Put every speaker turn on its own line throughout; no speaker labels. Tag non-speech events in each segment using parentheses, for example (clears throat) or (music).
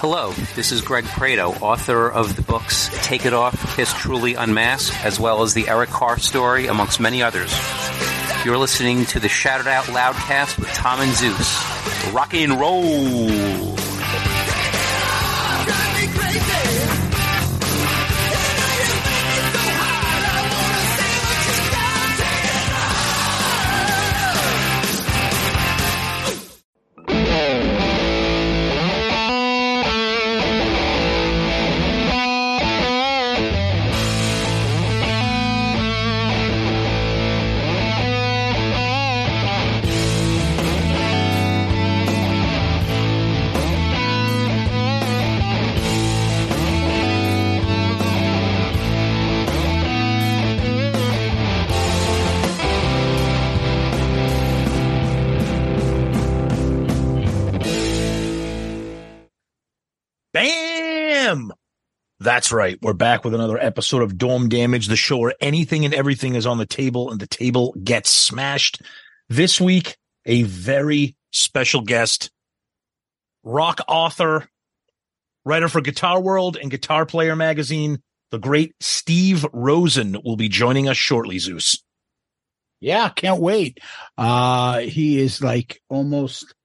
Hello, this is Greg Prato, author of the books Take It Off, Kiss Truly Unmasked, as well as the Eric Carr story, amongst many others. You're listening to the Shout It Out Loudcast with Tom and Zeus. Rock and roll!
That's right. We're back with another episode of Dorm Damage, the show where anything and everything is on the table and the table gets smashed. This week, a very special guest, rock author, writer for Guitar World and Guitar Player magazine, the great Steve Rosen will be joining us shortly, Zeus.
Yeah, can't wait. Uh, he is like almost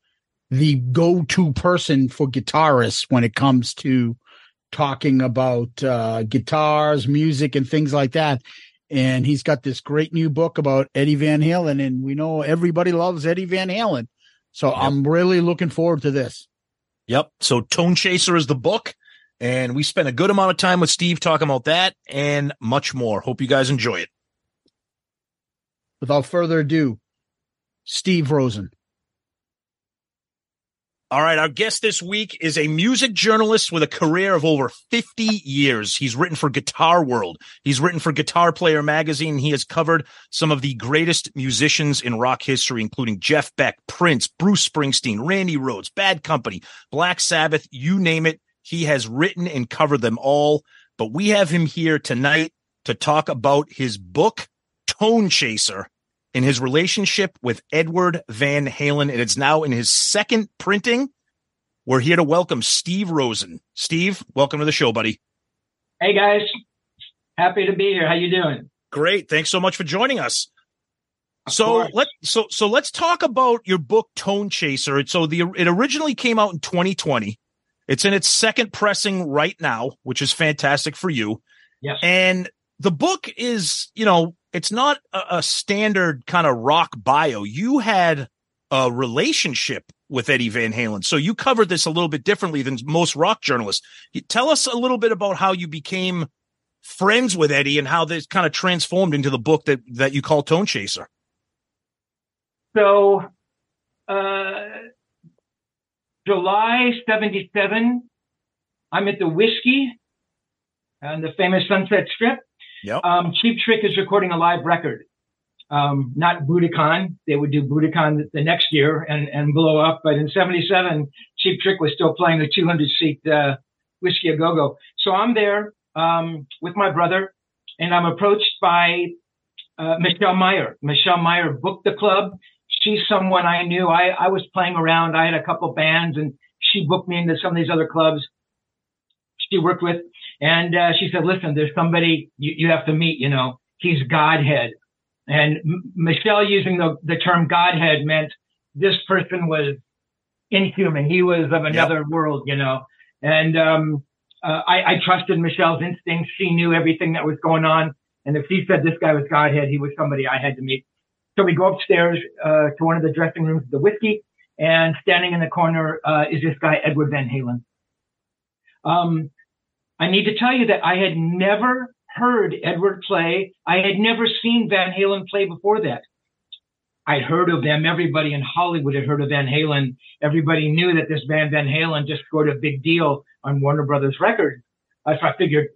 the go-to person for guitarists when it comes to talking about uh, guitars, music, and things like that. And he's got this great new book about Eddie Van Halen, and we know everybody loves Eddie Van Halen. So
Yep.
I'm really looking forward to this.
Yep. So Tonechaser is the book. And we spent a good amount of time with Steve talking about that and much more. Hope you guys enjoy it.
Without further ado, Steve Rosen.
All right. Our guest this week is a music journalist with a career of over 50 years. He's written for Guitar World. He's written for Guitar Player magazine. He has covered some of the greatest musicians in rock history, including Jeff Beck, Prince, Bruce Springsteen, Randy Rhoads, Bad Company, Black Sabbath, you name it. He has written and covered them all. But we have him here tonight to talk about his book, Tonechaser, and his relationship with Edward Van Halen. And it's now in his second printing. We're here to welcome Steve Rosen. Steve, welcome to the show, buddy.
Hey guys, happy to be here. How you doing?
Great. Thanks so much for joining us.
Of
so
course.
let so so let's talk about your book Tonechaser. So the it originally came out in 2020. It's in its second pressing right now, which is fantastic for you.
Yes.
And the book is, you know, it's not a, a standard kind of rock bio. You had a relationship with Eddie Van Halen. So you covered this a little bit differently than most rock journalists. Tell us a little bit about how you became friends with Eddie and how this kind of transformed into the book that that you call Tonechaser.
So, uh, July 77, I'm at the Whisky on the famous Sunset Strip.
Yep.
Um, Cheap Trick is recording a live record. Um, not Budokan. They would do Budokan the next year and, and blow up. But in 77, Cheap Trick was still playing the 200 seat, uh, Whisky a Go-Go. So I'm there, um, with my brother and I'm approached by, uh, Michelle Meyer. Michelle Meyer booked the club. She's someone I knew. I, I was playing around. I had a couple bands and she booked me into some of these other clubs she worked with. And, uh, she said, listen, there's somebody you, you have to meet, you know, he's Godhead. And M- Michelle using the, the term Godhead meant this person was inhuman. He was of another yep. world, you know. And um, uh, I, I trusted Michelle's instincts. She knew everything that was going on. And if she said this guy was Godhead, he was somebody I had to meet. So we go upstairs uh, to one of the dressing rooms of the whiskey, and standing in the corner uh, is this guy Edward Van Halen. Um, I need to tell you that I had never heard Edward play. I had never seen Van Halen play before that. I'd heard of them. Everybody in Hollywood had heard of Van Halen. Everybody knew that this band Van Halen just scored a big deal on Warner Brothers Records. So I figured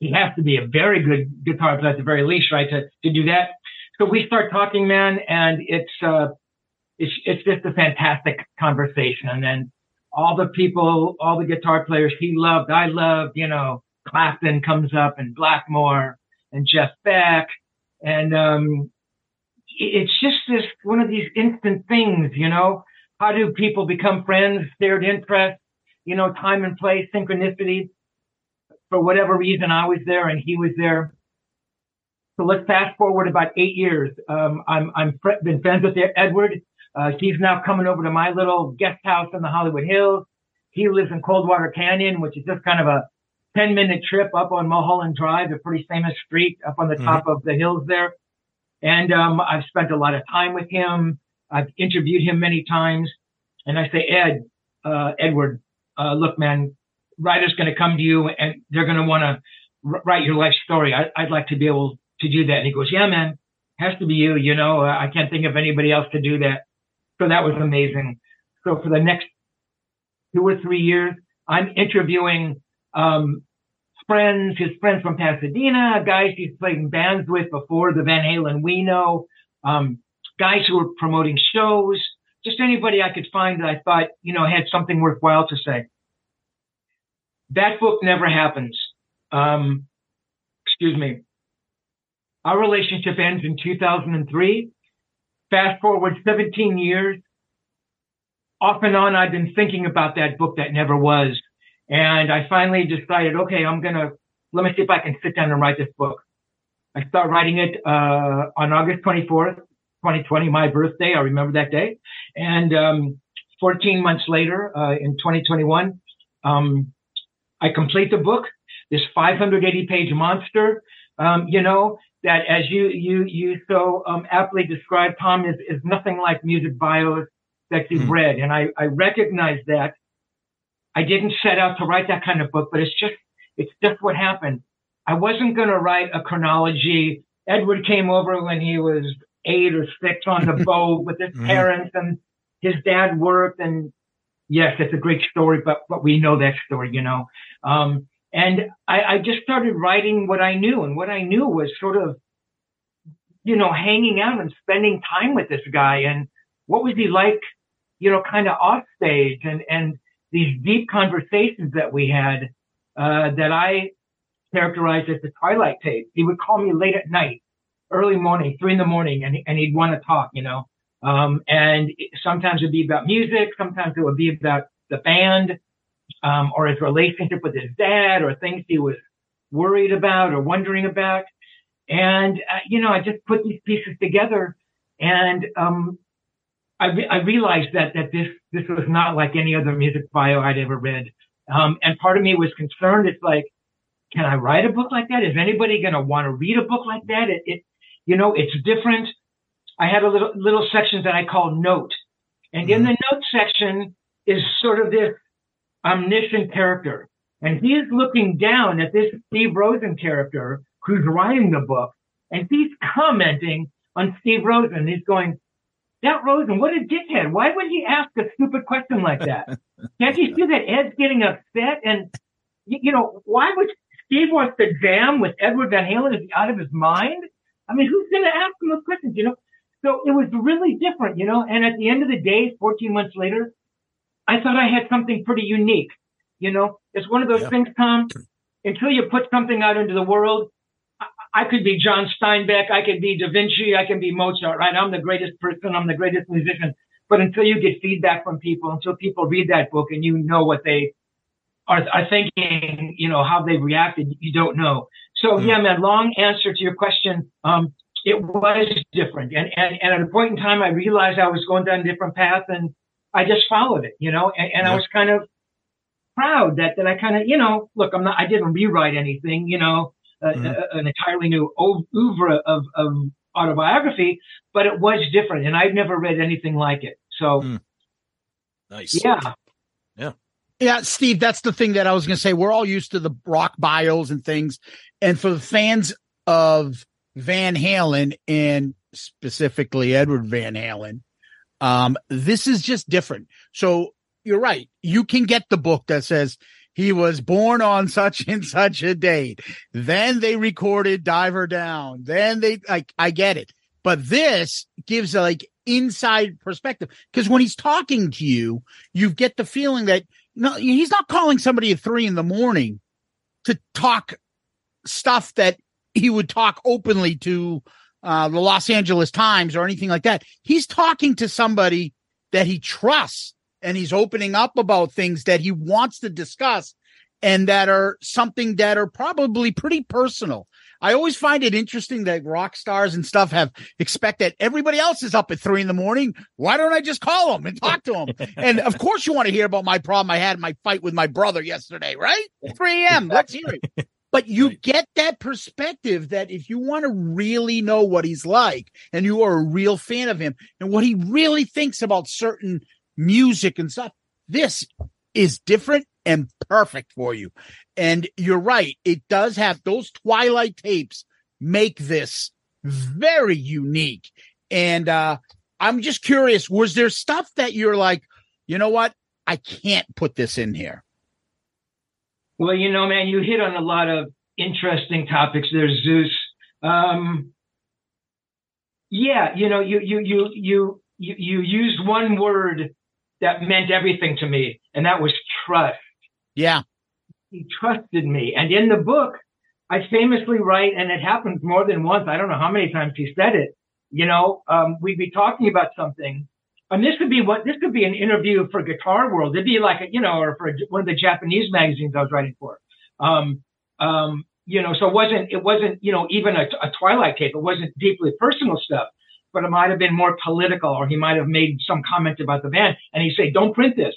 he has to be a very good guitar player at the very least, right? To, to do that. So we start talking, man, and it's, uh, it's, it's just a fantastic conversation. And then all the people, all the guitar players he loved, I loved, you know, Clapton comes up and Blackmore and Jeff Beck. And, um, it's just this one of these instant things, you know. How do people become friends? Shared interests, you know, time and place, synchronicity. For whatever reason, I was there and he was there. So let's fast forward about eight years. Um, I'm I'm been friends with Edward. Uh, he's now coming over to my little guest house in the Hollywood Hills. He lives in Coldwater Canyon, which is just kind of a 10 minute trip up on Mulholland Drive, a pretty famous street up on the mm-hmm. top of the hills there. And um, I've spent a lot of time with him. I've interviewed him many times. And I say, Ed, uh, Edward, uh, look, man, writer's going to come to you and they're going to want to r- write your life story. I- would like to be able to do that. And he goes, yeah, man, has to be you. You know, I can't think of anybody else to do that. So that was amazing. So for the next two or three years, I'm interviewing um, friends, his friends from Pasadena, guys he's played in bands with before, the Van Halen we know, um, guys who were promoting shows, just anybody I could find that I thought, you know, had something worthwhile to say. That book never happens. Um, excuse me. Our relationship ends in 2003. Fast forward 17 years. Off and on, I've been thinking about that book that never was. And I finally decided, okay, I'm going to, let me see if I can sit down and write this book. I start writing it, uh, on August 24th, 2020, my birthday. I remember that day. And, um, 14 months later, uh, in 2021, um, I complete the book, this 580 page monster, um, you know, that as you, you, you so, um, aptly described, Tom, is, is nothing like music bios that you've mm-hmm. read. And I, I recognize that I didn't set out to write that kind of book, but it's just, it's just what happened. I wasn't going to write a chronology. Edward came over when he was eight or six on the (laughs) boat with his mm-hmm. parents and his dad worked. And yes, it's a great story, but, but we know that story, you know. Um, and I, I just started writing what I knew. And what I knew was sort of, you know, hanging out and spending time with this guy. And what was he like, you know, kind of off stage and, and, these deep conversations that we had uh, that I characterized as the twilight tape. He would call me late at night, early morning, three in the morning, and, and he'd want to talk, you know. Um, and sometimes it'd be about music, sometimes it would be about the band, um, or his relationship with his dad, or things he was worried about or wondering about. And uh, you know, I just put these pieces together, and um, I, re- I realized that that this this was not like any other music bio I'd ever read. Um, and part of me was concerned. It's like, can I write a book like that? Is anybody going to want to read a book like that? It, it, you know, it's different. I had a little little section that I call note, and mm-hmm. in the note section is sort of this omniscient character, and he is looking down at this Steve Rosen character who's writing the book, and he's commenting on Steve Rosen. He's going, that Rosen, what a dickhead. Why would he ask a stupid question like that? (laughs) Can't you see that Ed's getting upset? And, you know, why would Steve wants to jam with Edward Van Halen? Is he out of his mind? I mean, who's going to ask him those questions, you know? So it was really different, you know? And at the end of the day, 14 months later, I thought I had something pretty unique. You know, it's one of those yeah. things, Tom, until you put something out into the world, I could be John Steinbeck, I could be Da Vinci, I can be Mozart, right? I'm the greatest person, I'm the greatest musician. But until you get feedback from people, until people read that book and you know what they are, are thinking, you know, how they've reacted, you don't know. So mm. yeah, man, long answer to your question. Um, it was different. And, and, and at a point in time, I realized I was going down a different path and I just followed it, you know, and, and yeah. I was kind of proud that, that I kind of, you know, look, I'm not, I didn't rewrite anything, you know, uh, mm-hmm. a, an entirely new oeuvre of, of autobiography, but it was different and I've never read anything like it. So mm.
nice.
Yeah.
Yeah.
Yeah, Steve, that's the thing that I was going to say. We're all used to the rock bios and things. And for the fans of Van Halen and specifically Edward Van Halen, um, this is just different. So you're right. You can get the book that says he was born on such (laughs) and such a date. Then they recorded Diver Down. Then they like, I get it. But this gives a like inside perspective because when he's talking to you, you get the feeling that no, he's not calling somebody at three in the morning to talk stuff that he would talk openly to uh, the Los Angeles Times or anything like that. He's talking to somebody that he trusts and he's opening up about things that he wants to discuss and that are something that are probably pretty personal. I always find it interesting that rock stars and stuff have expect that everybody else is up at three in the morning. Why don't I just call them and talk to them? (laughs) and of course, you want to hear about my problem I had in my fight with my brother yesterday, right? 3 a.m. Let's hear it. But you right. get that perspective that if you want to really know what he's like and you are a real fan of him and what he really thinks about certain music and stuff, this is different and perfect for you. And you're right. It does have those Twilight tapes make this very unique. And, uh, I'm just curious, was there stuff that you're like, you know what? I can't put this in here.
Well, you know, man, you hit on a lot of interesting topics. There's Zeus. Um, yeah, you know, you, you, you, you, you, you used one word that meant everything to me, and that was trust.
Yeah.
He trusted me. And in the book, I famously write, and it happens more than once. I don't know how many times he said it. You know, um, we'd be talking about something, and this could be what this could be an interview for Guitar World. It'd be like a, you know, or for one of the Japanese magazines I was writing for. Um, um, you know, so it wasn't it wasn't you know even a, a Twilight tape. It wasn't deeply personal stuff, but it might have been more political, or he might have made some comment about the band, and he'd say, "Don't print this,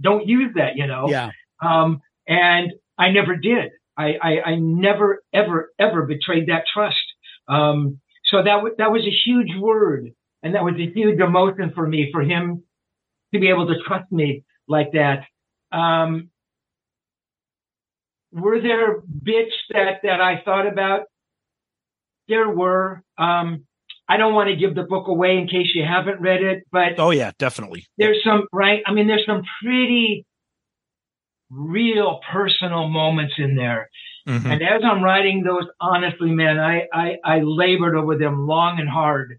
don't use that," you know.
Yeah.
Um, and I never did. I, I, I never, ever, ever betrayed that trust. Um, so that w- that was a huge word, and that was a huge emotion for me, for him to be able to trust me like that. Um, were there bits that that I thought about? There were. Um, I don't want to give the book away in case you haven't read it, but
oh yeah, definitely.
There's some right. I mean, there's some pretty real personal moments in there. Mm-hmm. And as I'm writing those, honestly, man, I, I, I labored over them long and hard.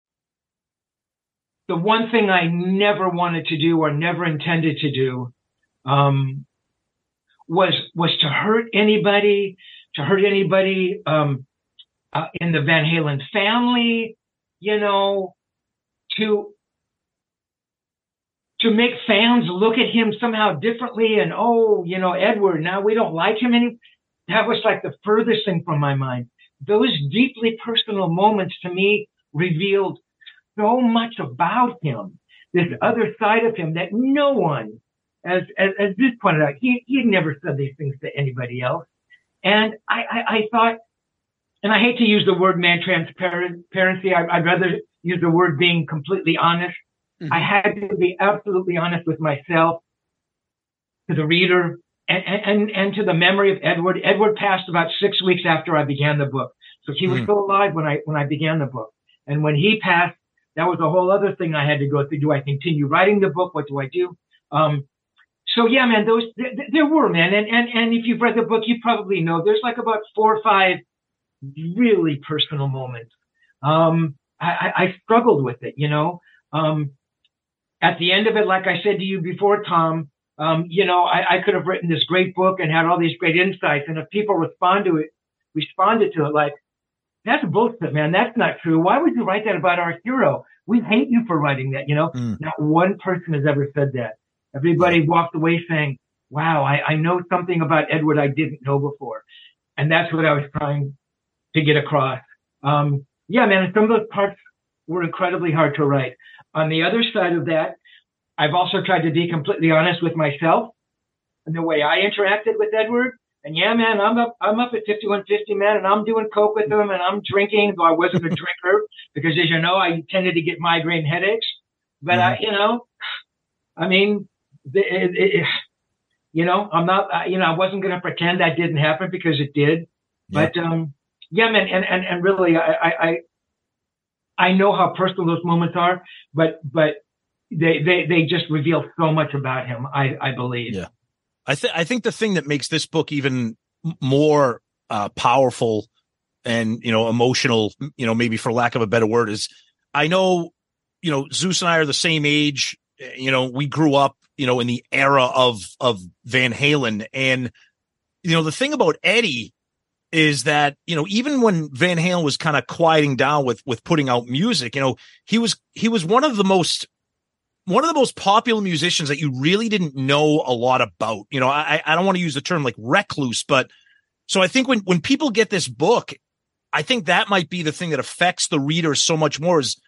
The one thing I never wanted to do or never intended to do um, was was to hurt anybody, to hurt anybody um, uh, in the Van Halen family, you know, to to make fans look at him somehow differently and oh, you know, Edward, now we don't like him any. That was like the furthest thing from my mind. Those deeply personal moments to me revealed so much about him, this other side of him that no one as, as, as this pointed out, he, he had never said these things to anybody else. And I, I, I thought, and I hate to use the word man transparency. I, would rather use the word being completely honest. Mm-hmm. I had to be absolutely honest with myself, to the reader, and, and, and to the memory of Edward. Edward passed about six weeks after I began the book. So he was mm-hmm. still alive when I, when I began the book. And when he passed, that was a whole other thing I had to go through. Do I continue writing the book? What do I do? Um, so yeah, man, those th- there were, man, and and and if you've read the book, you probably know there's like about four or five really personal moments. Um, I, I struggled with it, you know. Um, at the end of it, like I said to you before, Tom, um, you know, I, I could have written this great book and had all these great insights, and if people respond to it, responded to it like, that's bullshit, man. That's not true. Why would you write that about our hero? We hate you for writing that, you know? Mm. Not one person has ever said that. Everybody walked away saying, wow, I, I know something about Edward I didn't know before. And that's what I was trying to get across. Um, yeah, man, some of those parts were incredibly hard to write. On the other side of that, I've also tried to be completely honest with myself and the way I interacted with Edward. And yeah, man, I'm up, I'm up at 5150, man, and I'm doing coke with him and I'm drinking, though I wasn't a (laughs) drinker because as you know, I tended to get migraine headaches. But mm-hmm. I, you know, I mean, it, it, you know, I'm not, you know, I wasn't going to pretend that didn't happen because it did. Yeah. But, um, yeah, man. And, and, and really, I, I, I know how personal those moments are, but, but they, they, they just reveal so much about him. I, I believe.
Yeah. I think, I think the thing that makes this book even more, uh, powerful and, you know, emotional, you know, maybe for lack of a better word is I know, you know, Zeus and I are the same age. You know, we grew up you know, in the era of of Van Halen. And you know, the thing about Eddie is that you know even when Van Halen was kind of quieting down with with putting out music, you know, he was he was one of the most one of the most popular musicians that you really didn't know a lot about. You know, I I don't want to use the term like recluse, but so I think when when people get this book, I think that might be the thing that affects the reader so much more is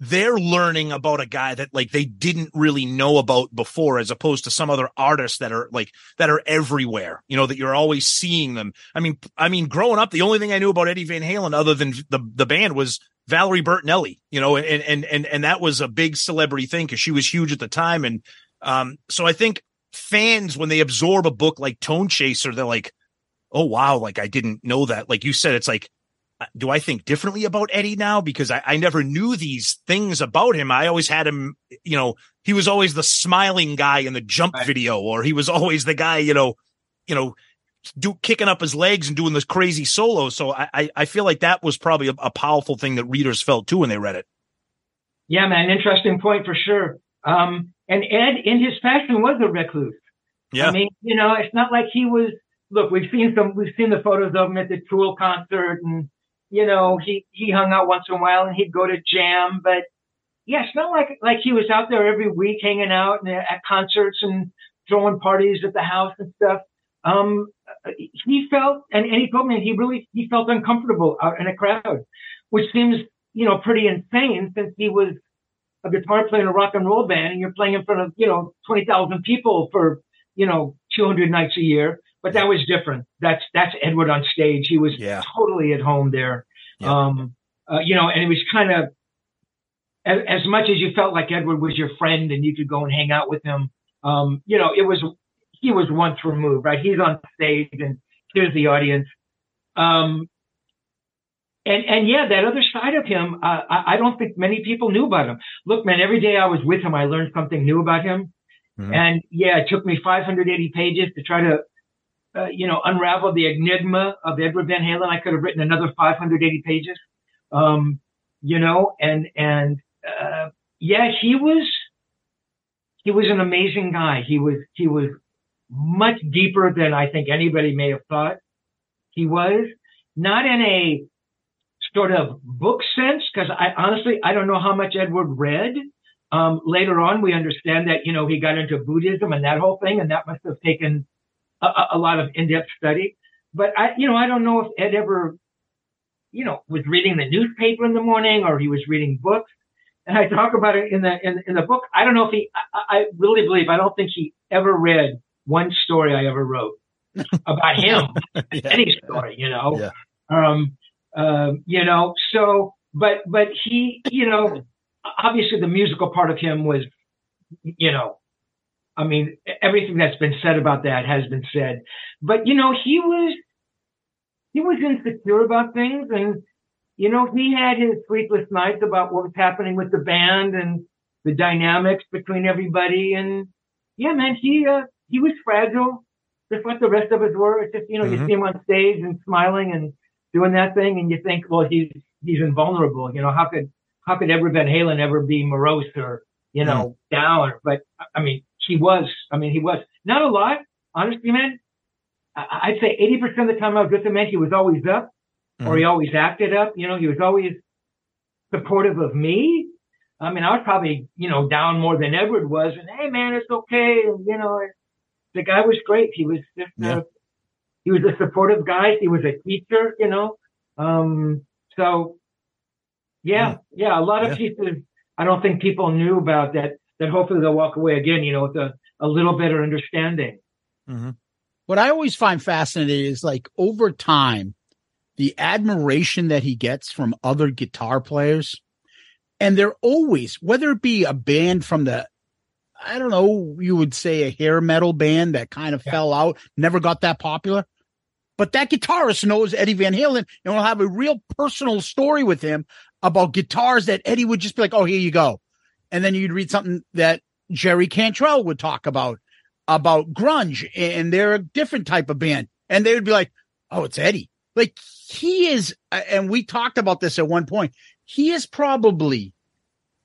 they're learning about a guy that like they didn't really know about before as opposed to some other artists that are like that are everywhere you know that you're always seeing them i mean i mean growing up the only thing i knew about eddie van halen other than the the band was valerie bertinelli you know and and and and that was a big celebrity thing because she was huge at the time and um so i think fans when they absorb a book like tone chaser they're like oh wow like i didn't know that like you said it's like do I think differently about Eddie now? Because I, I, never knew these things about him. I always had him, you know, he was always the smiling guy in the jump right. video, or he was always the guy, you know, you know, do kicking up his legs and doing this crazy solo. So I, I feel like that was probably a, a, powerful thing that readers felt too when they read it.
Yeah, man, interesting point for sure. Um, and Ed, in his fashion, was a recluse. Yeah. I mean, you know, it's not like he was. Look, we've seen some, we've seen the photos of him at the Tool concert and you know, he, he hung out once in a while and he'd go to jam, but yeah, it's not like like he was out there every week hanging out and at concerts and throwing parties at the house and stuff. Um, he felt, and, and he told me he really he felt uncomfortable out in a crowd, which seems you know pretty insane since he was a guitar player in a rock and roll band and you're playing in front of you know twenty thousand people for you know two hundred nights a year. But that was different. That's that's Edward on stage. He was
Yeah.
totally at home there.
Yeah.
Um, uh, you know, and it was kind of as, as much as you felt like Edward was your friend and you could go and hang out with him. Um, you know, it was he was once removed, right? He's on stage and here's the audience. Um, and and yeah, that other side of him, uh, I, I don't think many people knew about him. Look, man, every day I was with him, I learned something new about him.
Mhm.
And yeah, it took me 580 pages to try to, uh, you know, unravel the enigma of Edward Van Halen. I could have written another 580 pages, um, you know, and and uh, yeah, he was he was an amazing guy. He was he was much deeper than I think anybody may have thought he was. Not in a sort of book sense, because I honestly I don't know how much Edward read. Um, later on, we understand that you know he got into Buddhism and that whole thing, and that must have taken a, a- lot of in-depth study. But I, you know, I don't know if Ed ever, you know, was reading the newspaper in the morning or he was reading books. And I talk about it in the in, in the book. I don't know if he. I, I really believe I don't think he ever read one story I ever wrote about (laughs) him. (laughs)
Yeah.
Any story, you know.
Yeah.
Um, um, you know, so, but, but he, you know, obviously the musical part of him was, you know, I mean, everything that's been said about that has been said, but you know, he was, he was insecure about things and, you know, he had his sleepless nights about what was happening with the band and the dynamics between everybody. And yeah, man, he, uh, he was fragile, just like the rest of us were. It's just, you know, you
Mhm.
see him on stage and smiling and doing that thing and you think, well, he's, he's invulnerable. You know, how could, how could Edward Van Halen ever be morose or, you know, down? But I mean, he was, I mean, he was not a lot, honestly, man. I- I'd say 80% of the time I was with him, man, he was always up or he always acted up. You know, he was always supportive of me. I mean, I was probably, you know, down more than Edward was. And hey, man, it's okay. And, you know, the guy was great. He was just,
Yeah.
uh, he was a supportive guy. He was a teacher, you know. Um, so yeah, yeah, a lot of
Yeah.
pieces I don't think people knew about that, that hopefully they'll walk away again, you know, with a, a little better understanding.
What I always find fascinating is like over time, the admiration that he gets from other guitar players. And they're always, whether it be a band from the, I don't know, you would say a hair metal band that kind of fell out, never got that popular. But that guitarist knows Eddie Van Halen and will have a real personal story with him about guitars that Eddie would just be like, oh, here you go. And then you'd read something that Jerry Cantrell would talk about, about grunge, and they're a different type of band. And they would be like, oh, it's Eddie. Like he is, and we talked about this at one point. He is probably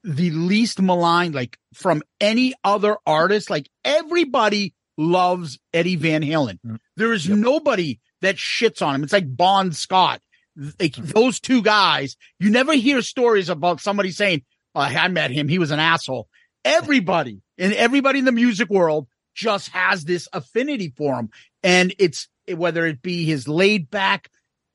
the least maligned, like from any other artist. Like everybody loves Eddie Van Halen. Mm. There is nobody that shits on him. It's like Bon Scott. Like mm. those two guys, you never hear stories about somebody saying, oh, I met him. He was an asshole. Everybody and everybody in the music world just has this affinity for him. And it's whether it be his laid back,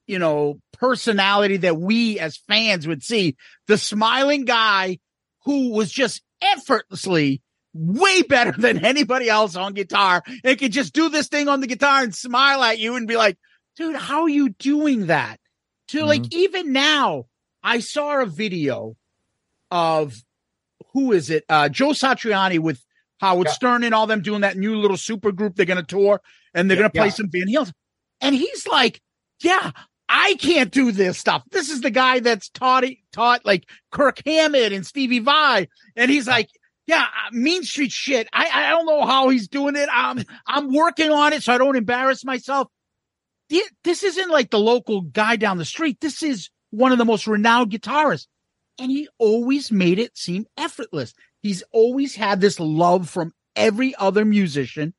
you know, personality that we as fans would see, the smiling guy who was just effortlessly way better than anybody else on guitar and could just do this thing on the guitar and smile at you and be like, dude, how are you doing that? To like, even now, I saw a video of who is it? Uh, Joe Satriani with Howard Stern and all them doing that new little super group. They're going to tour and they're going to play
yeah.
some Van Halen. And he's like, yeah, I can't do this stuff. This is the guy that's taught, taught like Kirk Hammett and Stevie Vai. And he's like, yeah, uh, Mean Street shit. I, I don't know how he's doing it. I'm, I'm working on it so I don't embarrass myself. This isn't like the local guy down the street. This is one of the most renowned guitarists. And he always made it seem effortless. He's always had this love from every other musician.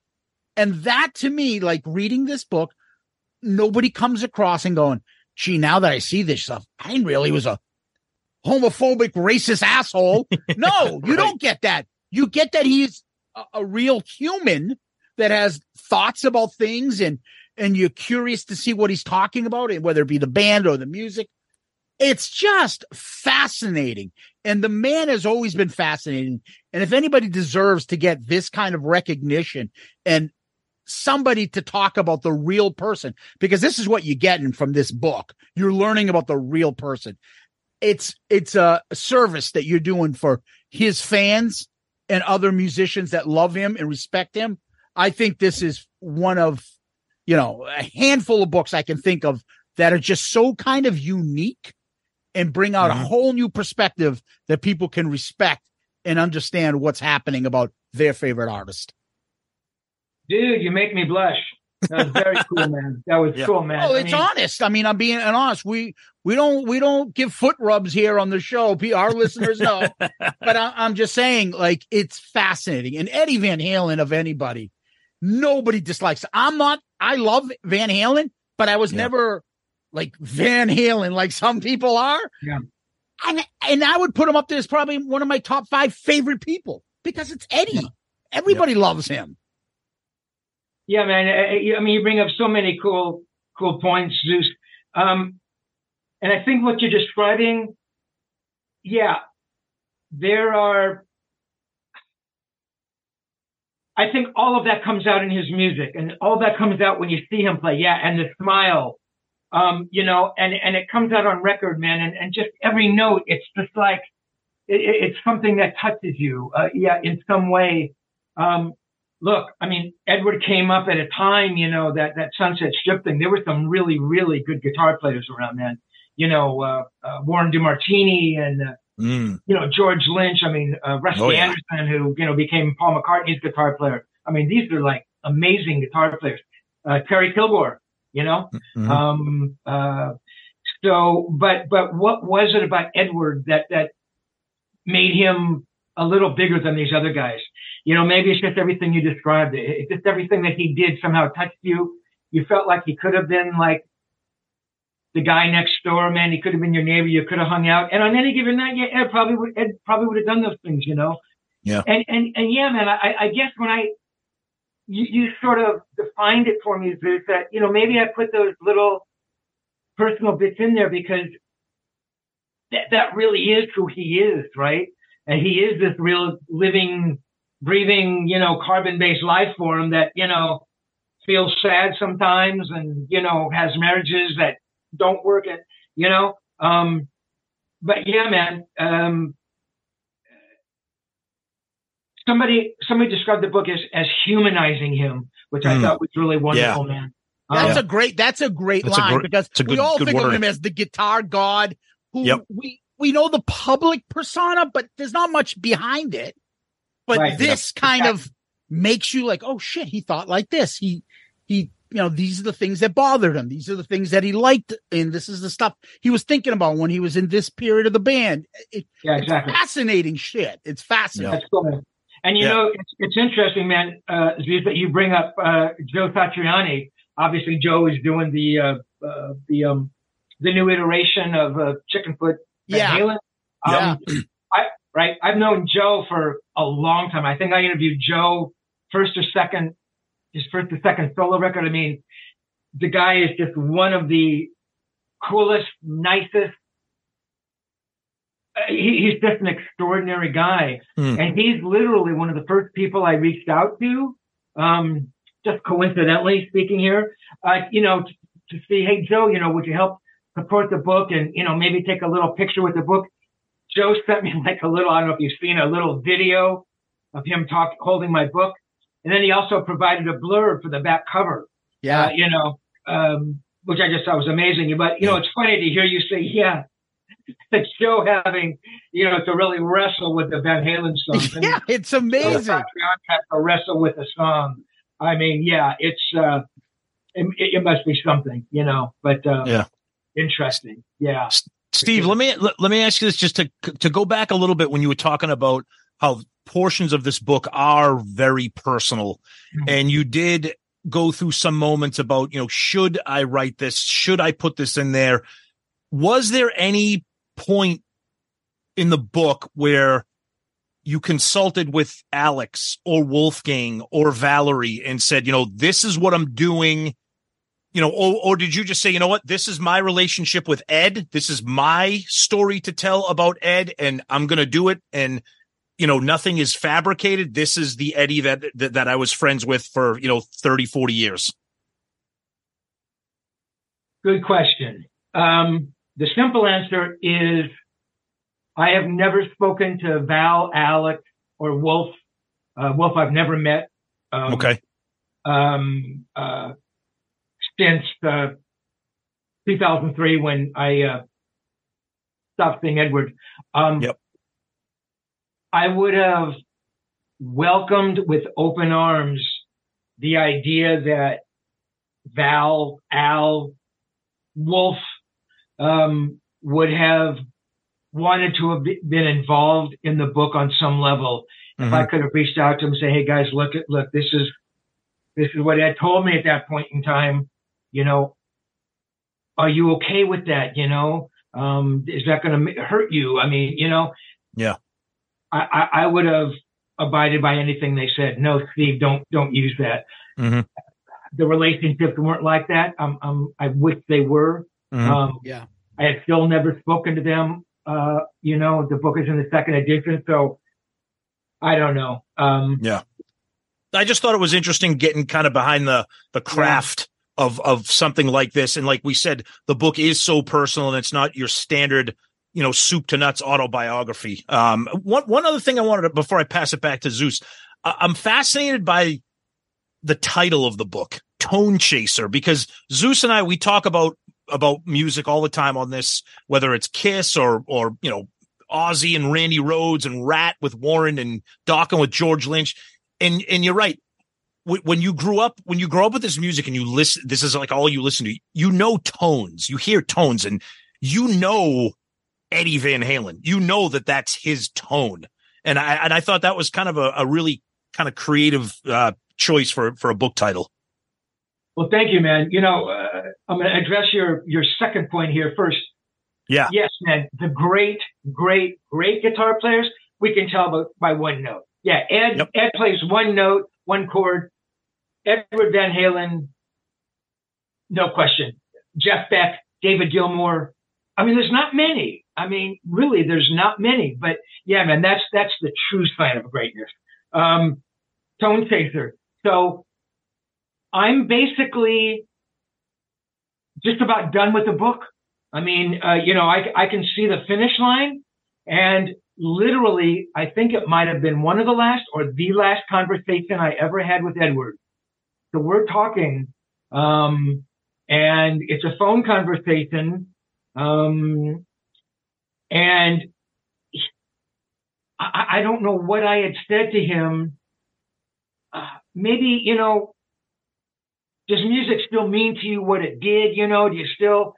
And that to me, like reading this book, nobody comes across and going, gee, now that I see this stuff, I really was a homophobic, racist asshole. (laughs) No, you don't get that. You get that he's a, a real human that has thoughts about things and and you're curious to see what he's talking about, and whether it be the band or the music. It's just fascinating. And the man has always been fascinating. And if anybody deserves to get this kind of recognition and somebody to talk about the real person, because this is what you're getting from this book. You're learning about the real person. It's it's a service that you're doing for his fans and other musicians that love him and respect him. I think this is one of, you know, a handful of books I can think of that are just so kind of unique and bring out a mm-hmm. whole new perspective that people can respect and understand what's happening about their favorite artist.
Dude, you make me blush. That was very (laughs) cool, man. That was
Yeah.
cool, man.
Oh,
I
it's
mean,
honest. I mean, I'm being honest. We we don't we don't give foot rubs here on the show. P- Our listeners know, (laughs) but I, I'm just saying, like, it's fascinating. And Eddie Van Halen, of anybody, nobody dislikes. I'm not. I love Van Halen, but I was
Yeah.
never like Van Halen, like some people are.
Yeah.
And and I would put him up there as probably one of my top five favorite people because it's Eddie. Everybody loves him.
Yeah, man. I, I mean, you bring up so many cool, cool points, Zeus. Um, and I think what you're describing, yeah, there are. I think all of that comes out in his music, and all that comes out when you see him play. Yeah, and the smile, um, you know, and and it comes out on record, man, and and just every note, it's just like it, it- it's something that touches you, uh, yeah, in some way. Um, look, I mean, Edward came up at a time, you know, that, that Sunset Strip thing. There were some really, really good guitar players around then. You know, uh, uh, Warren DeMartini and, uh,
Mm.
you know, George Lynch. I mean, uh, Rusty
Oh, yeah.
Anderson, who, you know, became Paul McCartney's guitar player. I mean, these are like amazing guitar players. Uh, Terry Kilgore, you know,
Mhm.
um, uh, so, but, but what was it about Edward that, that made him a little bigger than these other guys? You know, maybe it's just everything you described. It- It's just everything that he did somehow touched you. You felt like he could have been like the guy next door, man. He could have been your neighbor. You could have hung out. And on any given night, yeah, Ed probably would, Ed probably would have done those things, you know?
Yeah.
And, and, and yeah, man, I, I guess when I, you, you sort of defined it for me is that, you know, maybe I put those little personal bits in there because that, that really is who he is, right? And he is this real living, breathing, you know, carbon based life form that, you know, feels sad sometimes and, you know, has marriages that don't work and, you know, um, but yeah, man, um, somebody, somebody described the book as, as humanizing him, which I
Mm.
thought was really wonderful, man.
That's
Um,
a great. That's a great
That's a
line because
it's a
we all
good
think of him as the guitar god. Who
Yep.
we we know the public persona, but there's not much behind it. But
Right.
this
Yep.
kind of makes you like, oh shit, he thought like this. He he, you know, these are the things that bothered him. These are the things that he liked, and this is the stuff he was thinking about when he was in this period of the band. It,
yeah,
it's
exactly.
fascinating shit. It's fascinating.
That's cool. And you
Yeah.
know, it's, it's interesting, man, uh, Zeus, that you bring up uh, Joe Satriani. Obviously, Joe is doing the uh, uh, the um, the new iteration of uh, Chickenfoot Van
Yeah.
Halen. Um, (clears throat) I, right. I've known Joe for a long time. I think I interviewed Joe first or second, his first or second solo record. I mean, the guy is just one of the coolest, nicest. Uh, he, he's just an extraordinary guy.
Hmm.
And he's literally one of the first people I reached out to, um, just coincidentally speaking here, uh, you know, to, to see, hey, Joe, you know, would you help support the book and, you know, maybe take a little picture with the book? Joe sent me like a little, I don't know if you've seen a little video of him talk, holding my book. And then he also provided a blurb for the back cover,
Yeah.
uh, you know, um, which I just thought was amazing. But, you know, it's funny to hear you say, yeah, (laughs) that Joe having, you know, to really wrestle with the Van Halen song. (laughs)
yeah, it's amazing.
Has to wrestle with a song. I mean, yeah, it's, uh, it, it must be something, you know, but, uh,
Yeah.
interesting. Yeah.
Steve, let me let, let me ask you this just to to go back a little bit when you were talking about how portions of this book are very personal
Mhm.
and you did go through some moments about, you know, should I write this? Should I put this in there? Was there any point in the book where you consulted with Alex or Wolfgang or Valerie and said, you know, this is what I'm doing, you know, or, or did you just say, you know what, this is my relationship with Ed. This is my story to tell about Ed and I'm going to do it. And, you know, nothing is fabricated. This is the Eddie that, that, that I was friends with for, you know, 30, 40 years.
Good question. Um, the simple answer is I have never spoken to Val, Alex, or Wolf. Uh, Wolf, I've never met.
Um, okay.
Um, uh, since uh, 2003, when I uh, stopped seeing Edward. Um,
yep.
I would have welcomed with open arms the idea that Val, Al, Wolf um, would have wanted to have been involved in the book on some level. Mm-hmm. If I could have reached out to him and say, "Hey guys, look at look, this is this is what Ed told me at that point in time. You know, are you okay with that? You know, um, is that going to hurt you? I mean, you know,
yeah,
I, I, I, would have abided by anything they said. No, Steve, don't don't use that.
Mm-hmm.
The relationships weren't like that. Um, um, I wish they were.
Mm-hmm. Um, yeah.
I had still never spoken to them uh, you know, the book is in the second edition, so I don't know. Um,
yeah, I just thought it was interesting getting kind of behind the the craft yeah. Of of something like this, and like we said, the book is so personal, and it's not your standard, you know, soup to nuts autobiography. Um, one one other thing I wanted to before I pass it back to Zeus, I'm fascinated by the title of the book, Tonechaser, because Zeus and I we talk about about music all the time on this, whether it's Kiss or or you know Ozzy and Randy Rhoads and Ratt with Warren and Dokken with George Lynch. And and you're right. When you grew up, when you grow up with this music and you listen, this is like all you listen to. You know tones, you hear tones, and you know Eddie Van Halen. You know that that's his tone. And I and I thought that was kind of a, a really kind of creative uh, choice for for a book title.
Well, thank you, man. You know, uh, I'm going to address your your second point here first.
Yeah.
Yes, man. The great, great, great guitar players we can tell by, by one note. Yeah, Ed yep. Ed plays one note, one chord. Edward Van Halen, no question. Jeff Beck, David Gilmour. I mean, there's not many. I mean, really, there's not many. But yeah, man, that's that's the true sign of greatness. Um, tone chaser. So I'm basically just about done with the book. I mean, uh, you know, I, I can see the finish line and literally, I think it might have been one of the last or the last conversation I ever had with Edward. So we're talking, um, and it's a phone conversation. Um, and I, I, don't know what I had said to him. Uh, maybe, you know, does music still mean to you what it did? You know, do you still,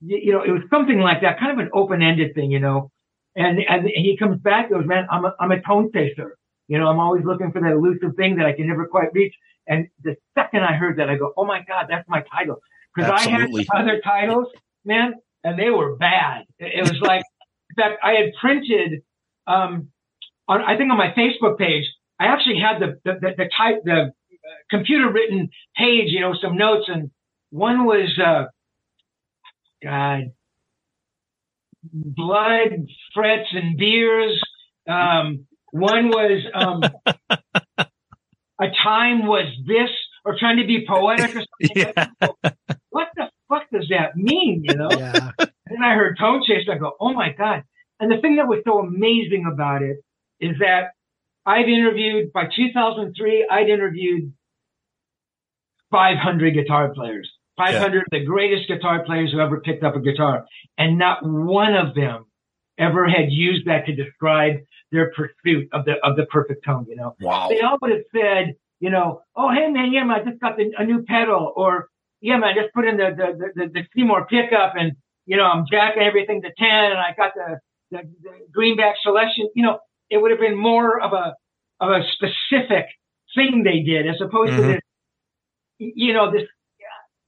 you know, it was something like that, kind of an open ended thing, you know. And, and he comes back, goes, man, I'm a, I'm a tone chaser. You know, I'm always looking for that elusive thing that I can never quite reach. And the second I heard that, I go, oh my God, that's my title. Because I had other titles, man, and they were bad. It was like, in fact, I had printed, um, on, I think on my Facebook page, I actually had the, the, the, the type, the computer written page, you know, some notes, and one was, uh, God, blood, frets, and beers. Um, one was um, (laughs) a time was this, or trying to be poetic or (laughs) something. Yeah. what the fuck does that mean? You know? Yeah. (laughs) And I heard Tone Chase. I go, oh my god! And the thing that was so amazing about it is that I've interviewed by 2003. I'd interviewed 500 guitar players, 500 yeah. the greatest guitar players who ever picked up a guitar. And not one of them ever had used that to describe their pursuit of the, of the perfect tone, you know?
Wow.
They all would have said, you know, oh, hey man, yeah, man, I just got the, a new pedal or yeah, man, I just put in the, the, the, the Seymour pickup and, you know, I'm jacking everything to 10 and I got the, the, the greenback selection, you know, it would have been more of a, of a specific thing they did as opposed mm-hmm. to this you know, this,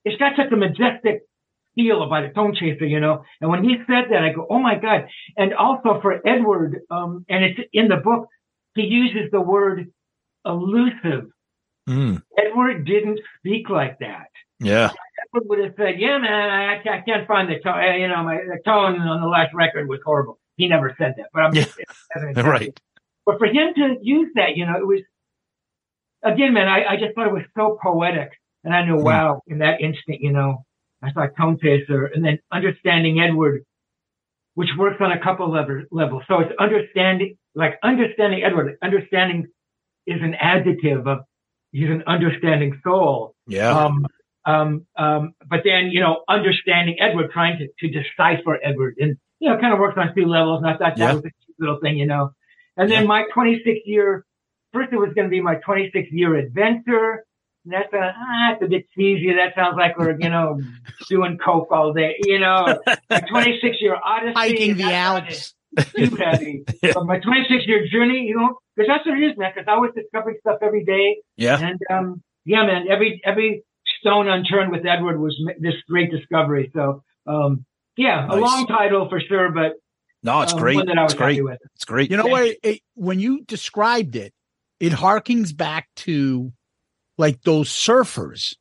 it's got such a majestic, feel about a tone chaser, you know. And when he said that, I go, oh my God. And also for Edward, um, and it's in the book, he uses the word elusive.
Mm.
Edward didn't speak like that.
Yeah.
Edward would have said, yeah, man, I, I can't find the tone, you know, my the tone on the last record was horrible. He never said that, but I'm just. (laughs) (laughs)
Right.
But for him to use that, you know, it was again, man. I, I just thought it was so poetic, and I knew,
Hmm.
wow, in that instant, you know, I thought tone chaser, and then understanding Edward, which works on a couple level, levels. So it's understanding, like understanding Edward. Understanding is an adjective of he's an understanding soul.
Yeah.
Um, um, um, but then, you know, understanding Edward, trying to, to decipher Edward and, you know, kind of works on two levels. And I thought that
Yeah.
was a cute little thing, you know. And then my 26 year, first it was going to be my 26 year adventure. And that's a, ah, that's a bit cheesy. That sounds like we're, you know, (laughs) doing coke all day, you know, my (laughs) 26 year odyssey.
Hiking the
that's
Alps.
too heavy. (laughs) But my 26 year journey, you know, because that's what it is, man. Because I was discovering stuff every day.
Yeah.
And um, yeah, man, every every stone unturned with Edward was m- this great discovery. So um, yeah, a long title for sure, but
No, it's
um,
great.
That I was
It's great. It's great.
You know what? It, when you described it, it harkens back to like those surfers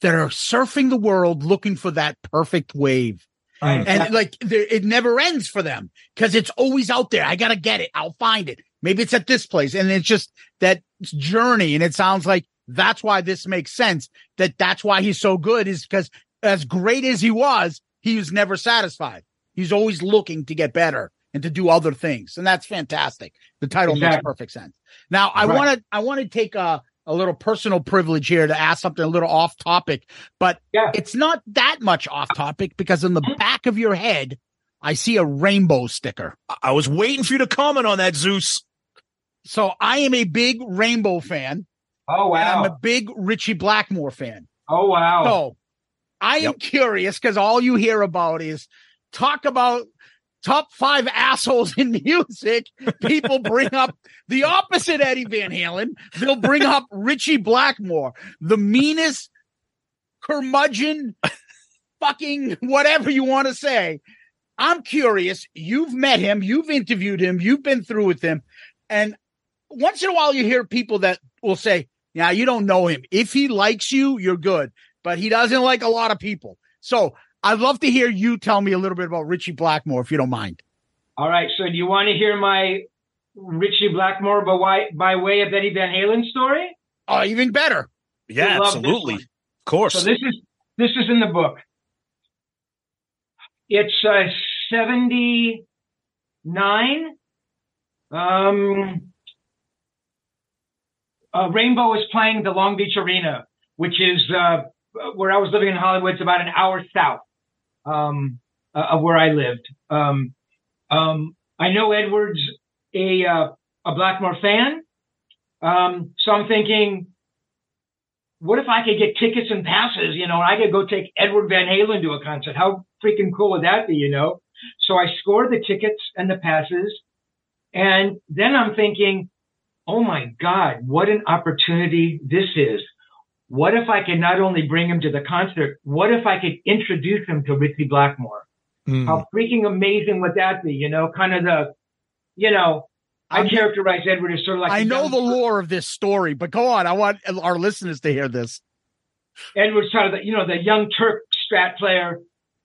that are surfing the world looking for that perfect wave.
Right.
And like it never ends for them because it's always out there. I got to get it. I'll find it. Maybe it's at this place. And it's just that journey. And it sounds like that's why this makes sense that that's why he's so good is because as great as he was, he was never satisfied. He's always looking to get better and to do other things. And that's fantastic. The title makes perfect sense. Now I
Right.
want to, I want to take a, a little personal privilege here to ask something a little off topic, but
Yeah.
it's not that much off topic because in the back of your head, I see a rainbow sticker.
I was waiting for you to comment on that, Zeus.
So I am a big rainbow fan.
Oh
And I'm a big Ritchie Blackmore fan.
Oh wow!
So I am
Yep.
curious because all you hear about is talk about top five assholes in music. People bring up the opposite Eddie Van Halen. They'll bring up Ritchie Blackmore, the meanest curmudgeon, fucking whatever you want to say. I'm curious. You've met him, you've interviewed him, you've been through with him. And once in a while, you hear people that will say, Yeah, you don't know him. If he likes you, you're good, but he doesn't like a lot of people. So I'd love to hear you tell me a little bit about Ritchie Blackmore, if you don't mind.
All right. So do you want to hear my Ritchie Blackmore by way, by way of Eddie Van Halen story?
Oh, even better.
Yeah,
You'll love this
absolutely. Of course.
So this is this is in the book. It's uh, seventy nine. Um, uh, Rainbow is playing the Long Beach Arena, which is uh, where I was living in Hollywood. It's about an hour south um, uh, of where I lived. Um, um, I know Edwards a uh, a Blackmore fan, um, so I'm thinking what if I could get tickets and passes, you know, and I could go take Edward Van Halen to a concert? How freaking cool would that be, you know? So I scored the tickets and the passes. And then I'm thinking, oh my God, what an opportunity this is. What if I could not only bring him to the concert, what if I could introduce him to Ritchie Blackmore?
Mm.
How freaking amazing would that be? You know, kind of the, you know, I
I'm-
characterize Edward as sort of like
I know the lore of this story, but go on. I want our listeners to hear this.
Edward's sort of the, you know, the young Turk strat player,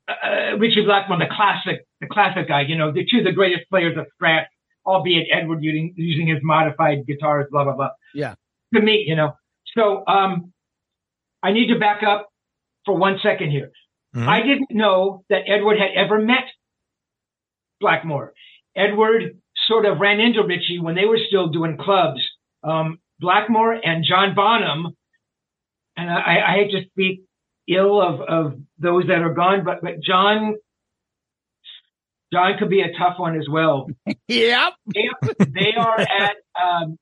uh, Ritchie Blackmore, the classic, the classic guy, you know, the two of the greatest players of strat, albeit Edward using, using his modified guitars, blah, blah, blah.
Yeah.
To me, you know, so, um, I need to back up for one second here.
Mhm.
I didn't know that Edward had ever met Blackmore. Edward sort of ran into Ritchie when they were still doing clubs. Um, Blackmore and John Bonham, and I, I hate to speak ill of, of those that are gone, but, but John, John could be a tough one as well. (laughs)
Yep.
They, they are at, um,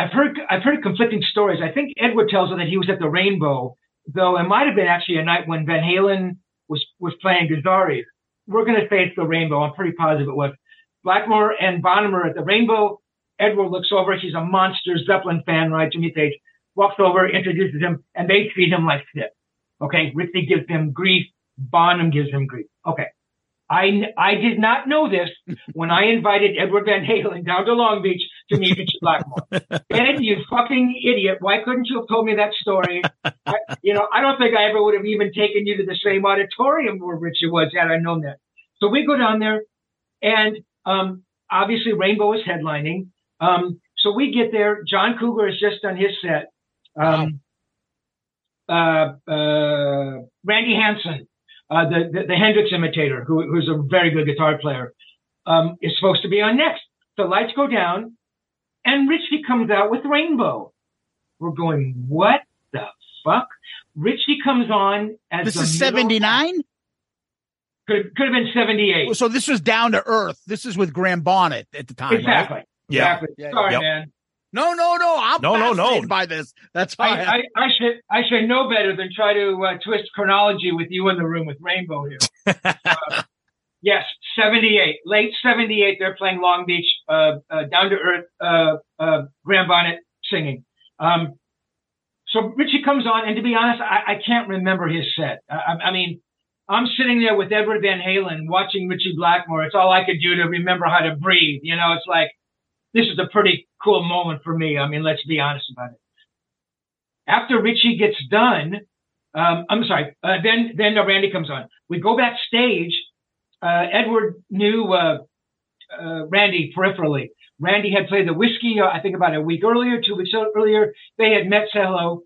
I've heard, I've heard conflicting stories. I think Edward tells her that he was at the Rainbow, though it might have been actually a night when Van Halen was, was playing Gazzarri. We're going to say it's the Rainbow. I'm pretty positive it was. Blackmore and Bonham are at the Rainbow. Edward looks over. He's a monster Zeppelin fan, right? Jimmy Page walks over, introduces him, and they treat him like shit. Okay. Ritchie gives him grief. Bonham gives him grief. Okay. I, I did not know this when I invited Edward Van Halen down to Long Beach to meet Ritchie Blackmore. (laughs) Ed, you fucking idiot. Why couldn't you have told me that story? I, you know, I don't think I ever would have even taken you to the same auditorium where Ritchie was had I known that. So we go down there and, um, obviously Rainbow is headlining. Um, so we get there. John Cougar has just done his set. Um, uh, uh, Randy Hansen, uh, the, the, the Hendrix imitator, who, who's a very good guitar player, um, is supposed to be on next. The lights go down, and Ritchie comes out with Rainbow. We're going, what the fuck? Ritchie comes on as
This is 79?
Could could have been seventy eight.
So this was down to earth. This is with Graham Bonnet at the time. right?
Exactly.
Yeah.
Exactly.
Yeah,
Sorry,
Yep.
man.
No, no, no. I'm
No, no, no.
fascinated by this. That's
I,
why.
I, I should I should know better than try to uh, twist chronology with you in the room with Rainbow here. (laughs) Uh, yes, seventy eight, late seventy eight. They're playing Long Beach, uh, uh, down to earth, uh, uh, Graham Bonnet singing. Um, so Ritchie comes on, and to be honest, I, I can't remember his set. I, I- I mean, I'm sitting there with Edward Van Halen watching Ritchie Blackmore. It's all I could do to remember how to breathe. You know, it's like this is a pretty cool moment for me. I mean, let's be honest about it. After Ritchie gets done, um, I'm sorry, uh, then then uh, Randy comes on. We go backstage. Uh, Edward knew uh, uh, Randy peripherally. Randy had played the Whisky, uh, I think about a week earlier, two weeks earlier. They had met, say hello.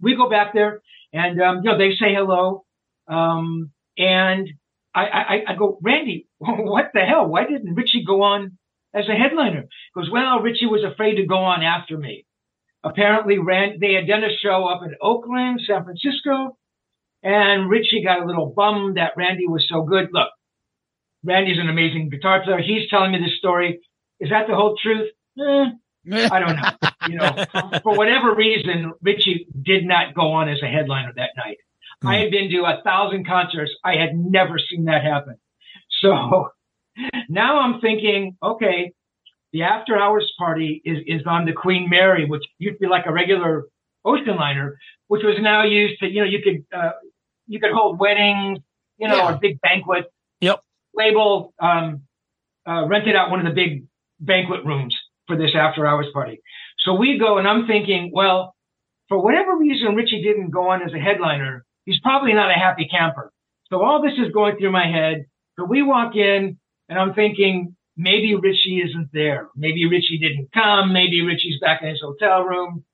We go back there, and um, you know they say hello, um, and I, I, I go, Randy, (laughs) what the hell? Why didn't Ritchie go on as a headliner? He goes, well, Ritchie was afraid to go on after me. Apparently, Rand, they had done a show up in Oakland, San Francisco, and Ritchie got a little bummed that Randy was so good. Look, Randy's an amazing guitar player. He's telling me this story. Is that the whole truth? Eh, (laughs) I don't know. You know, for, for whatever reason, Ritchie did not go on as a headliner that night. I had been to a thousand concerts. I had never seen that happen. So now I'm thinking, okay, the after hours party is, is on the Queen Mary, which used to be like a regular ocean liner, which was now used to, you know, you could, uh, you could hold weddings, you know,
Yeah.
or big banquet.
Yep.
Label, um, uh, rented out one of the big banquet rooms for this after hours party. So we go and I'm thinking, well, for whatever reason, Ritchie didn't go on as a headliner. He's probably not a happy camper. So all this is going through my head. So we walk in and I'm thinking, maybe Ritchie isn't there. Maybe Ritchie didn't come. Maybe Ritchie's back in his hotel room.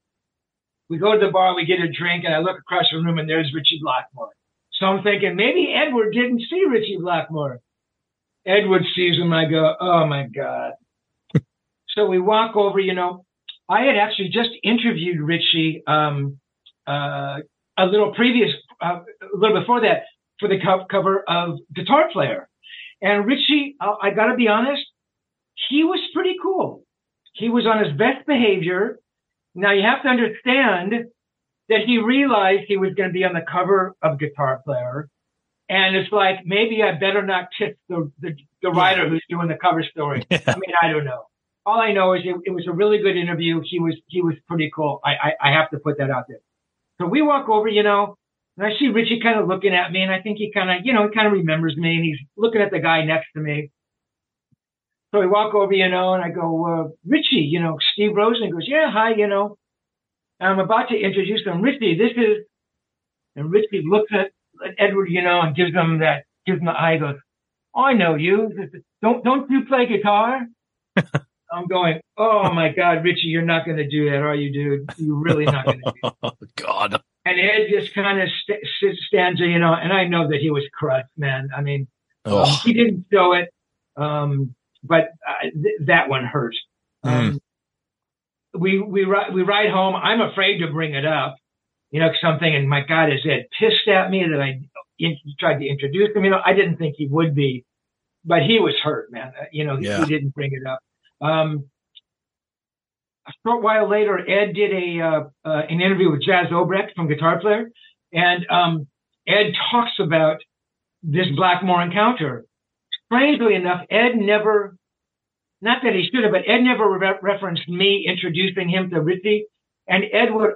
We go to the bar, we get a drink, and I look across the room and there's Ritchie Blackmore. So I'm thinking maybe Edward didn't see Ritchie Blackmore. Edward sees him. I go, oh my God. (laughs) so we walk over, you know, I had actually just interviewed Ritchie, um, uh, a little previous, uh, a little before that for the co- cover of Guitar Player. And Ritchie, I, I gotta be honest, he was pretty cool. He was on his best behavior. Now you have to understand that he realized he was going to be on the cover of Guitar Player. And it's like, maybe I better not tip the, the, the writer who's doing the cover story. (laughs) I mean, I don't know. All I know is it, it was a really good interview. He was, he was pretty cool. I, I, I have to put that out there. So we walk over, you know, and I see Ritchie kind of looking at me and I think he kind of, you know, he kind of remembers me and he's looking at the guy next to me. So we walk over, you know, and I go, uh, Ritchie, you know, Steve Rosen goes, yeah, hi, you know. And I'm about to introduce him. Ritchie, this is, and Ritchie looks at, at Edward, you know, and gives him that, gives him the eye, goes, I know you. Don't, don't you play guitar? (laughs) I'm going, oh my God, Ritchie, you're not going to do that, are you, dude? You're really not going to do that.
Oh, (laughs) God.
And Ed just kind of st- st- stands there, you know, and I know that he was crushed, man. I mean, um,
Oh.
he didn't show it, um, but uh, th- that one hurt. Um, we we ri- we ride home. I'm afraid to bring it up, you know, something. And my God, is Ed pissed at me that I in- tried to introduce him? You know, I didn't think he would be, but he was hurt, man. Uh, You know, he,
Yeah.
he didn't bring it up. Um, a short while later, Ed did a uh, uh, an interview with Jas Obrecht from Guitar Player, and um, Ed talks about this Blackmore encounter. Strangely enough, Ed never, not that he should have, but Ed never re- referenced me introducing him to Ritchie, and Ed would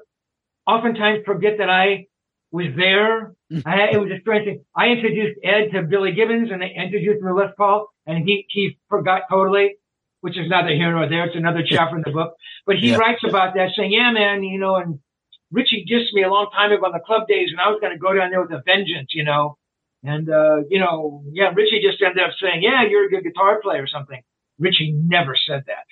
oftentimes forget that I was there. (laughs) I, it was a strange thing. I introduced Ed to Billy Gibbons and I introduced him to Les Paul and he, he forgot totally, which is neither here nor there. It's another chapter in the book, but he
Yeah.
writes about that saying, yeah, man, you know, and Ritchie dissed me a long time ago on the club days and I was going to go down there with a vengeance, you know, and, uh, you know, yeah, Ritchie just ended up saying, yeah, you're a good guitar player or something. Ritchie never said that.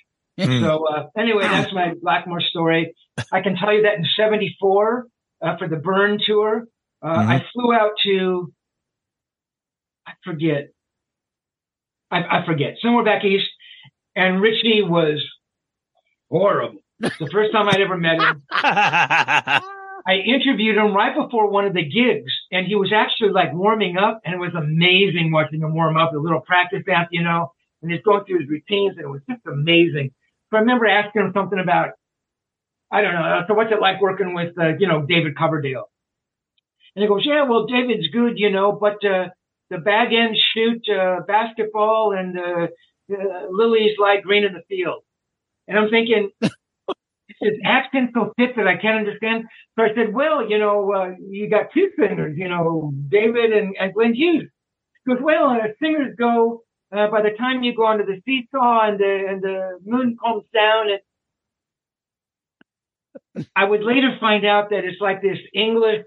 Hmm.
So uh, anyway, that's my Blackmore story. I can tell you that in '74 uh, for the Burn tour, uh,
Mhm.
I flew out to I forget, I, I forget somewhere back east, and Ritchie was horrible. The first time I'd ever met him, (laughs) I interviewed him right before one of the gigs, and he was actually like warming up, and it was amazing watching him warm up. A little practice after, you know, and he's going through his routines, and it was just amazing. So I remember asking him something about, I don't know, so what's it like working with, uh, you know, David Coverdale? And he goes, yeah, well, David's good, you know, but uh, the bag end shoot uh, basketball, and uh, uh, Lily's light green in the field. And I'm thinking, (laughs) his accent so thick that I can't understand. So I said, well, you know, uh, you got two singers, you know, David and, and Glenn Hughes. He goes, well, uh, singers go, uh, by the time you go onto the seesaw and the, and the moon comes down and I would later find out that it's like this English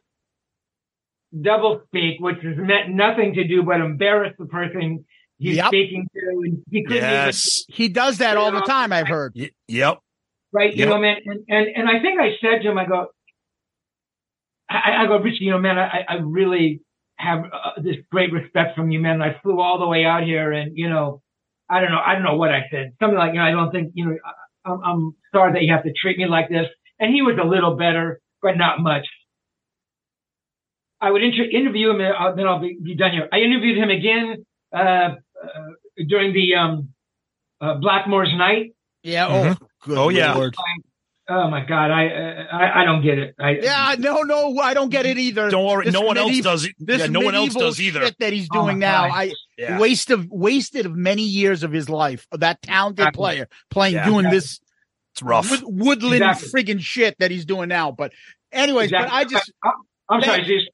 double speak, which has meant nothing to do but embarrass the person he's
Yep.
speaking to. And he couldn't even
yes.
He does that all the time. I've heard.
Y- yep.
right? You know, man, and, and and I think I said to him, I go, I, I go, Ritchie, you know, man, I, I really have uh, this great respect from you, man. I flew all the way out here, and you know, I don't know, I don't know what I said, something like, you know, I don't think, you know, I, I'm, I'm sorry that you have to treat me like this. And he was a little better, but not much. I would inter- interview him, uh, then I'll be, be done here. I interviewed him again uh, during the um, uh, Blackmore's night.
Yeah. Oh, good
Oh, yeah.
Lord.
Oh my God, I I, I don't get it. I,
Yeah. No, no, I don't get it either.
Don't worry.
This
no one else does. it.
This
Yeah, no one else
medieval
does either.
Shit that he's
Oh,
doing
my
now.
God.
I
Yeah.
waste of wasted of many years of his life. That talented
Exactly.
player playing
Yeah.
doing this
It's rough.
wood, woodland
Exactly.
friggin' shit that he's doing now. But anyways, but I just
I, I'm sorry,
that-
Jesus.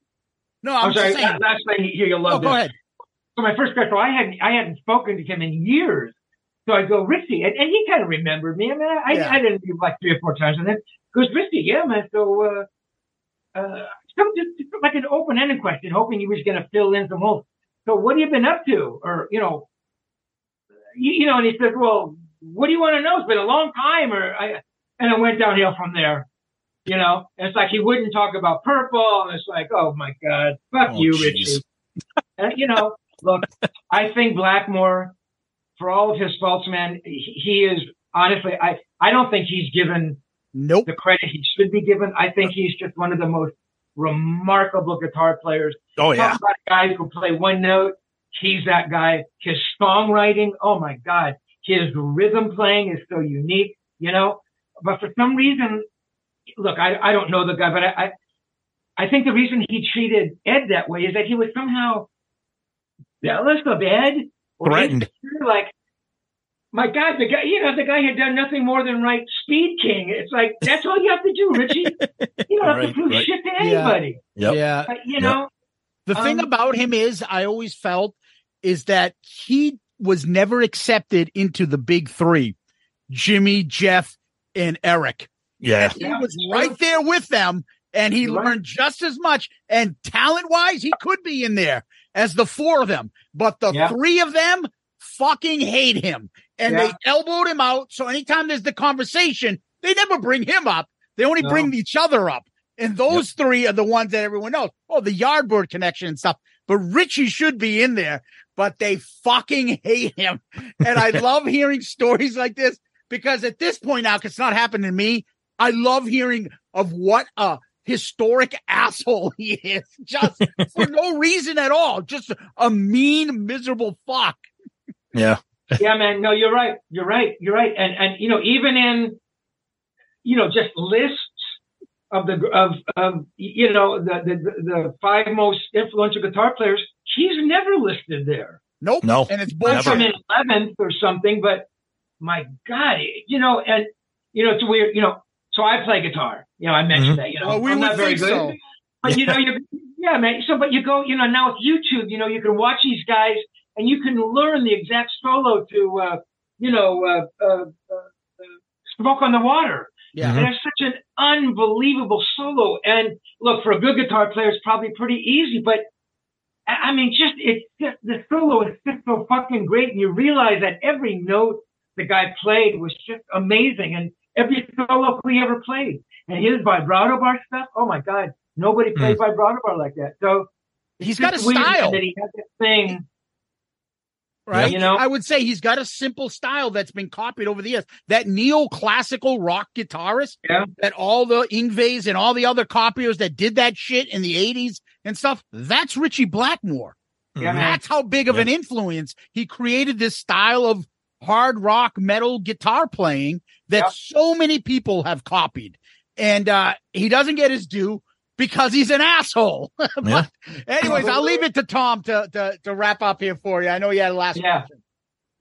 no,
I'm,
I'm,
sorry.
just saying.
Last thing here, you'll
Oh,
love
go
this.
ahead.
So my first question, I hadn't I hadn't spoken to him in years. So I go, Ritchie, and, and he kind of remembered me. I mean, I,
Yeah.
I didn't do like three or four times, and then he goes, Ritchie, yeah, man. So, uh, uh, some just, just like an open-ended question, hoping he was going to fill in some holes. So, what have you been up to, or you know, you, you know? And he says, well, what do you want to know? It's been a long time, or I, and it went downhill from there. You know, and it's like he wouldn't talk about purple, and it's like, oh my god, fuck
Oh,
you,
jeez.
Ritchie. And, you know, look, I think Blackmore, for all of his faults, man, he, is honestly, I, I don't think he's given
Nope.
the credit he should be given. I think he's just one of the most remarkable guitar players.
Oh yeah.
Talk about guys who play one note. He's that guy. His songwriting, oh my God. His rhythm playing is so unique, you know. But for some reason, look, I, I don't know the guy, but I, I I think the reason he treated Ed that way is that he was somehow jealous of Ed or
Threatened.
Like, my God, the guy, you know, the guy had done nothing more than write Speed King. It's like that's all you have to do, Ritchie. (laughs) You don't have
Right,
to prove
right.
shit to
Yeah.
anybody.
Yep.
Yeah.
But, you
Yep.
know,
The thing
Um,
about him is, I always felt is that he was never accepted into the big three: Jimmy, Jeff, and Eric.
Yeah.
He
Yeah,
was
sure.
right there with them, and he
right.
learned just as much. And talent wise, he could be in there as the four of them, but the
Yeah.
three of them fucking hate him, and
Yeah.
they elbowed him out. So anytime there's the conversation, they never bring him up. They only
No.
bring each other up. And those three are the ones that everyone knows. Oh, the Yardbird connection and stuff. But Ritchie should be in there, but they fucking hate him. And I (laughs) love hearing stories like this because at this point now, 'cause it's not happening to me, I love hearing of what a historic asshole he is. Just for no (laughs) reason at all. Just a mean, miserable fuck.
Yeah.
yeah, man. No, you're right. You're right. You're right. And and you know, even in you know, just lists of the of of you know the the the five most influential guitar players, he's never listed there.
Nope.
No.
And it's
I'm in eleventh or something, but my God, you know, and you know, it's weird. You know, so I play guitar. You know, I mentioned that. You know,
Well, we
I'm not very good.
so.
But you know, you yeah, man. So, but you go, you know, now with YouTube, you know, you can watch these guys and you can learn the exact solo to, uh, you know, uh, uh, uh, smoke on the water.
Yeah.
And it's such an unbelievable solo. And look, for a good guitar player, it's probably pretty easy, but I I mean, just it's just the solo is just so fucking great, and you realize that every note the guy played was just amazing, and every solo we ever played, and his vibrato bar stuff. Oh my god, nobody hmm. played vibrato bar like that. So
He's got a style.
that he has that thing.
right?
You know?
I would say he's got a simple style that's been copied over the years. That neoclassical rock guitarist
Yeah.
that all the Yngwies and all the other copiers that did that shit in the 80s and stuff, that's Ritchie Blackmore.
Yeah, man.
That's how big of an influence he created this style of hard rock metal guitar playing that
Yeah.
so many people have copied. And uh he doesn't get his due because he's an asshole. (laughs) but anyways, I'll leave it to Tom to, to to wrap up here for you. I know you had a last
Yeah.
question.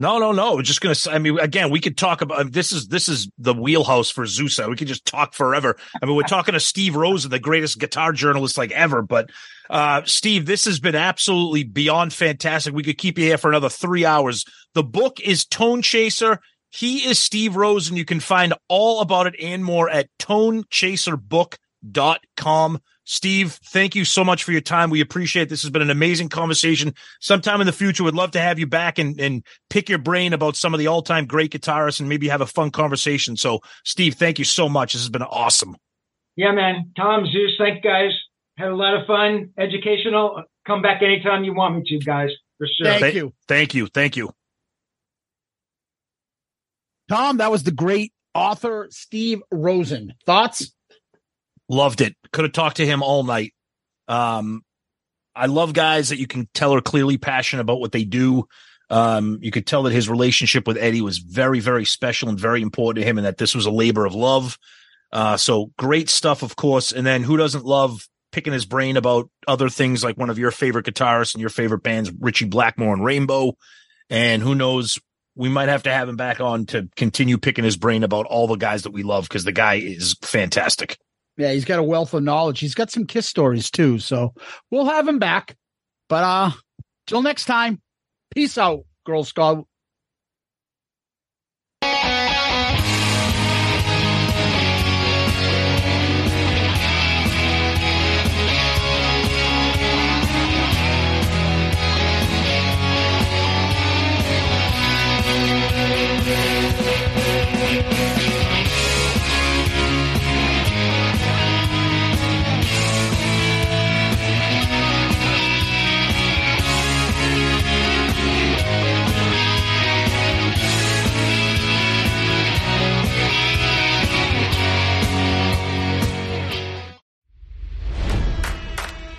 No, no, no. Just gonna. I mean, again, we could talk about this. Is this is the wheelhouse for Zusa? We could just talk forever. I mean, we're talking to Steve Rosen, the greatest guitar journalist like ever. But uh Steve, this has been absolutely beyond fantastic. We could keep you here for another three hours. The book is Tonechaser. He is Steve Rosen. You can find all about it and more at tonechaserbook.com. Steve, thank you so much for your time. We appreciate it. This has been an amazing conversation. Sometime in the future, we'd love to have you back and, and pick your brain about some of the all time great guitarists and maybe have a fun conversation. So, Steve, thank you so much. This has been awesome.
Yeah, man. Tom, Zeus, thank you guys. Had a lot of fun, educational. Come back anytime you want me to, guys, for sure.
Thank
Th-
you.
Thank you. Thank you.
Tom, that was the great author Steve Rosen. Thoughts?
Loved it. Could have talked to him all night. Um, I love guys that you can tell are clearly passionate about what they do. Um, you could tell that his relationship with Eddie was very, very special and very important to him, and that this was a labor of love. Uh, so great stuff, of course. And then who doesn't love picking his brain about other things like one of your favorite guitarists and your favorite bands, Ritchie Blackmore and Rainbow. And who knows, we might have to have him back on to continue picking his brain about all the guys that we love because the guy is fantastic.
Yeah, he's got a wealth of knowledge. He's got some kiss stories too. So we'll have him back. But uh till next time, peace out, Girl Scout.